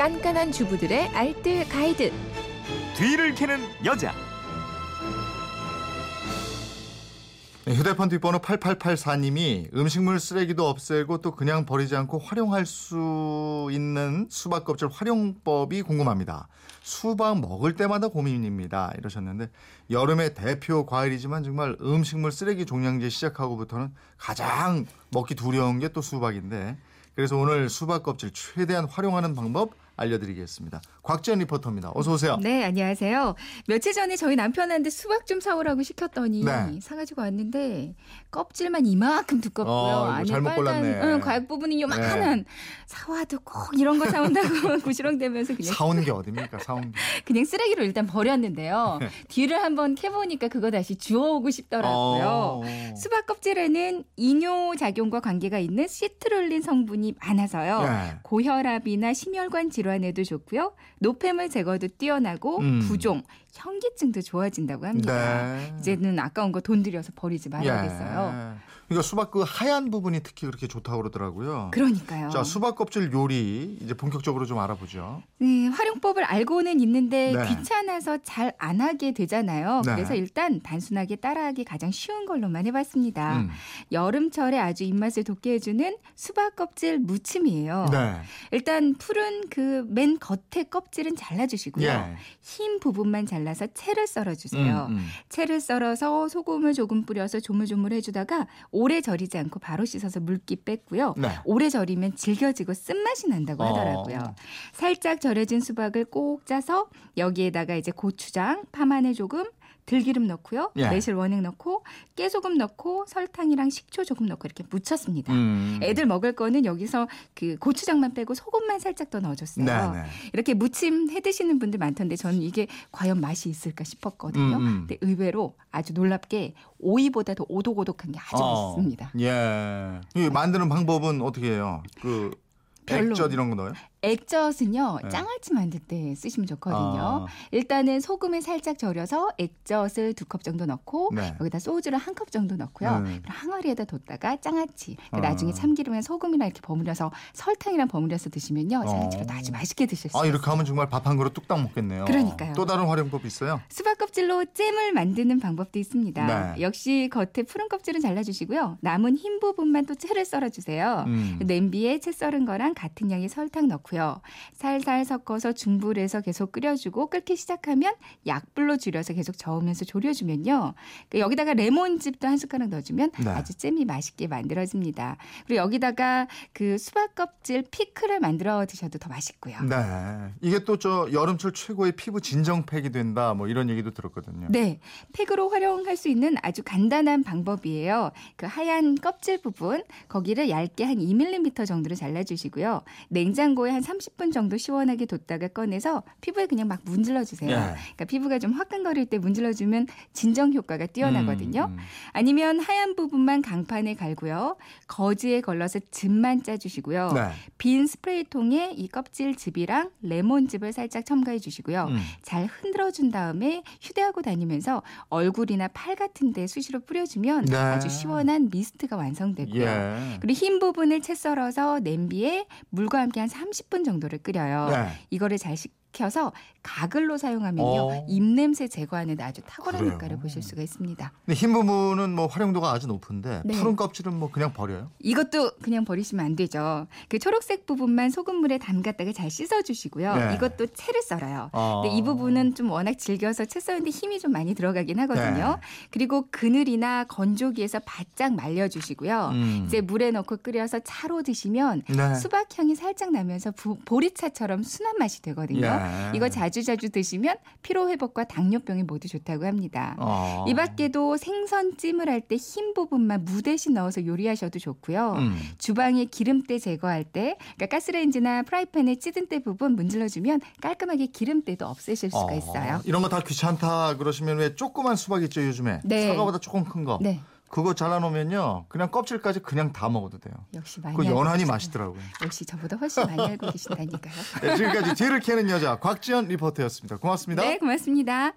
깐깐한 주부들의 알뜰 가이드. 뒤를 캐는 여자. 네, 휴대폰 뒷번호 8884님이 음식물 쓰레기도 없애고 또 그냥 버리지 않고 활용할 수 있는 수박 껍질 활용법이 궁금합니다. 수박 먹을 때마다 고민입니다. 이러셨는데 여름의 대표 과일이지만 정말 음식물 쓰레기 종량제 시작하고부터는 가장 먹기 두려운 게 또 수박인데 그래서 오늘 수박 껍질 최대한 활용하는 방법 알려드리겠습니다. 곽지연 리포터입니다. 어서 오세요. 네, 안녕하세요. 며칠 전에 저희 남편한테 수박 좀 사오라고 시켰더니 네. 사가지고 왔는데 껍질만 이만큼 두껍고요. 어, 안에 잘못 빨간. 응, 과육 부분이 요만한 사와도 꼭 이런 거 사온다고 구시렁대면서 그냥 사온 게 어딥니까? 사온 게. 그냥 쓰레기로 일단 버렸는데요. 네. 뒤를 한번 캐보니까 그거 다시 주워오고 싶더라고요. 어. 수박 껍질에는 이뇨 작용과 관계가 있는 시트룰린 성분이 많아서요. 네. 고혈압이나 심혈관 질환 에도 좋고요. 노폐물 제거도 뛰어나고 음. 부종, 현기증도 좋아진다고 합니다. 네. 이제는 아까운 거 돈 들여서 버리지 말아야겠어요. 예. 그러니까 수박 그 하얀 부분이 특히 그렇게 좋다고 그러더라고요. 그러니까요. 자, 수박 껍질 요리 이제 본격적으로 좀 알아보죠. 네, 활용법을 알고는 있는데 네. 귀찮아서 잘 안 하게 되잖아요. 네. 그래서 일단 단순하게 따라하기 가장 쉬운 걸로만 해봤습니다. 음. 여름철에 아주 입맛을 돋게 해주는 수박 껍질 무침이에요. 네. 일단 푸른 그 맨 겉에 껍질은 잘라주시고요. 예. 흰 부분만 잘라서 채를 썰어주세요. 음, 음. 채를 썰어서 소금을 조금 뿌려서 조물조물 해주다가 오래 절이지 않고 바로 씻어서 물기 뺐고요. 네. 오래 절이면 질겨지고 쓴맛이 난다고 하더라고요. 어. 살짝 절여진 수박을 꼭 짜서 여기에다가 이제 고추장, 파마늘 조금, 들기름 넣고요. 예. 매실 원액 넣고 깨소금 넣고 설탕이랑 식초 조금 넣고 이렇게 무쳤습니다. 음. 애들 먹을 거는 여기서 그 고추장만 빼고 소금만 살짝 더 넣어줬어요. 네, 네. 이렇게 무침 해 드시는 분들 많던데 저는 이게 과연 맛이 있을까 싶었거든요. 음, 음. 근데 의외로 아주 놀랍게 오이보다 더 오독오독한 게 아주 어. 맛있습니다. 예. 이 만드는 방법은 어떻게 해요? 그 별로. 액젓 이런 거 넣어요? 액젓은요 네. 장아찌 만들 때 쓰시면 좋거든요. 아. 일단은 소금을 살짝 절여서 액젓을 두 컵 정도 넣고 네. 여기다 소주를 한 컵 정도 넣고요. 네. 항아리에다 뒀다가 장아찌. 그 아. 나중에 참기름에 소금이랑 이렇게 버무려서 설탕이랑 버무려서 드시면요 장아찌로도 어. 아주 맛있게 드실 수 아, 있어요. 이렇게 하면 정말 밥 한 그릇 뚝딱 먹겠네요. 그러니까요. 또 다른 활용법 있어요? 수박 껍질로 잼을 만드는 방법도 있습니다. 네. 역시 겉에 푸른 껍질은 잘라주시고요. 남은 흰 부분만 또 채를 썰어주세요. 음. 냄비에 채 썰은 거랑 같은 양의 설탕 넣고요. 살살 섞어서 중불에서 계속 끓여주고 끓기 시작하면 약불로 줄여서 계속 저으면서 졸여주면요. 그 여기다가 레몬즙도 한 숟가락 넣어주면 네. 아주 잼이 맛있게 만들어집니다. 그리고 여기다가 그 수박 껍질 피클을 만들어 드셔도 더 맛있고요. 네. 이게 또 저 여름철 최고의 피부 진정팩이 된다 뭐 이런 얘기도 들었거든요. 네, 팩으로 활용할 수 있는 아주 간단한 방법이에요. 그 하얀 껍질 부분 거기를 얇게 한 2mm 정도로 잘라 주시고요. 냉장고에 한 30분 정도 시원하게 뒀다가 꺼내서 피부에 그냥 막 문질러 주세요. 예. 그러니까 피부가 좀 화끈거릴 때 문질러 주면 진정 효과가 뛰어나거든요. 음, 음. 아니면 하얀 부분만 강판에 갈고요. 거즈에 걸러서 즙만 짜 주시고요. 네. 빈 스프레이통에 이 껍질 즙이랑 레몬즙을 살짝 첨가해 주시고요. 음. 잘 흔들어 준 다음에 휴대하고 다니면서 얼굴이나 팔 같은 데 수시로 뿌려 주면 네. 아주 시원한 미스트가 완성되고요. 예. 그리고 흰 부분을 채 썰어서 냄비에 물과 함께 한 30분 정도를 끓여요. 네. 이거를 잘 식 혀서 가글로 사용하면요. 어. 입냄새 제거하는 데 아주 탁월한 그래요? 효과를 보실 수가 있습니다. 근데 흰 부분은 뭐 활용도가 아주 높은데 네. 푸른 껍질은 뭐 그냥 버려요? 이것도 그냥 버리시면 안 되죠. 그 초록색 부분만 소금물에 담갔다가 잘 씻어주시고요. 네. 이것도 채를 썰어요. 어. 근데 이 부분은 좀 워낙 질겨서 채 썰는데 힘이 좀 많이 들어가긴 하거든요. 네. 그리고 그늘이나 건조기에서 바짝 말려주시고요. 음. 이제 물에 넣고 끓여서 차로 드시면 네. 수박 향이 살짝 나면서 부- 보리차처럼 순한 맛이 되거든요. 예. 이거 자주 자주 드시면 피로 회복과 당뇨병에 모두 좋다고 합니다. 어. 이 밖에도 생선 찜을 할 때 흰 부분만 무 대신 넣어서 요리하셔도 좋고요. 음. 주방에 기름때 제거할 때, 그러니까 가스레인지나 프라이팬에 찌든 때 부분 문질러주면 깔끔하게 기름때도 없애실 수가 어. 있어요. 이런 거 다 귀찮다 그러시면 왜 조그만 수박 있죠 요즘에 네. 사과보다 조금 큰 거. 네, 그거 잘라놓으면요 그냥 껍질까지 그냥 다 먹어도 돼요. 역시 많이 그 연한이. 맛있더라고요. 역시 저보다 훨씬 많이 알고 계신다니까요. 네, 지금까지 뒤를 캐는 여자 곽지연 리포터였습니다. 고맙습니다. 네, 고맙습니다.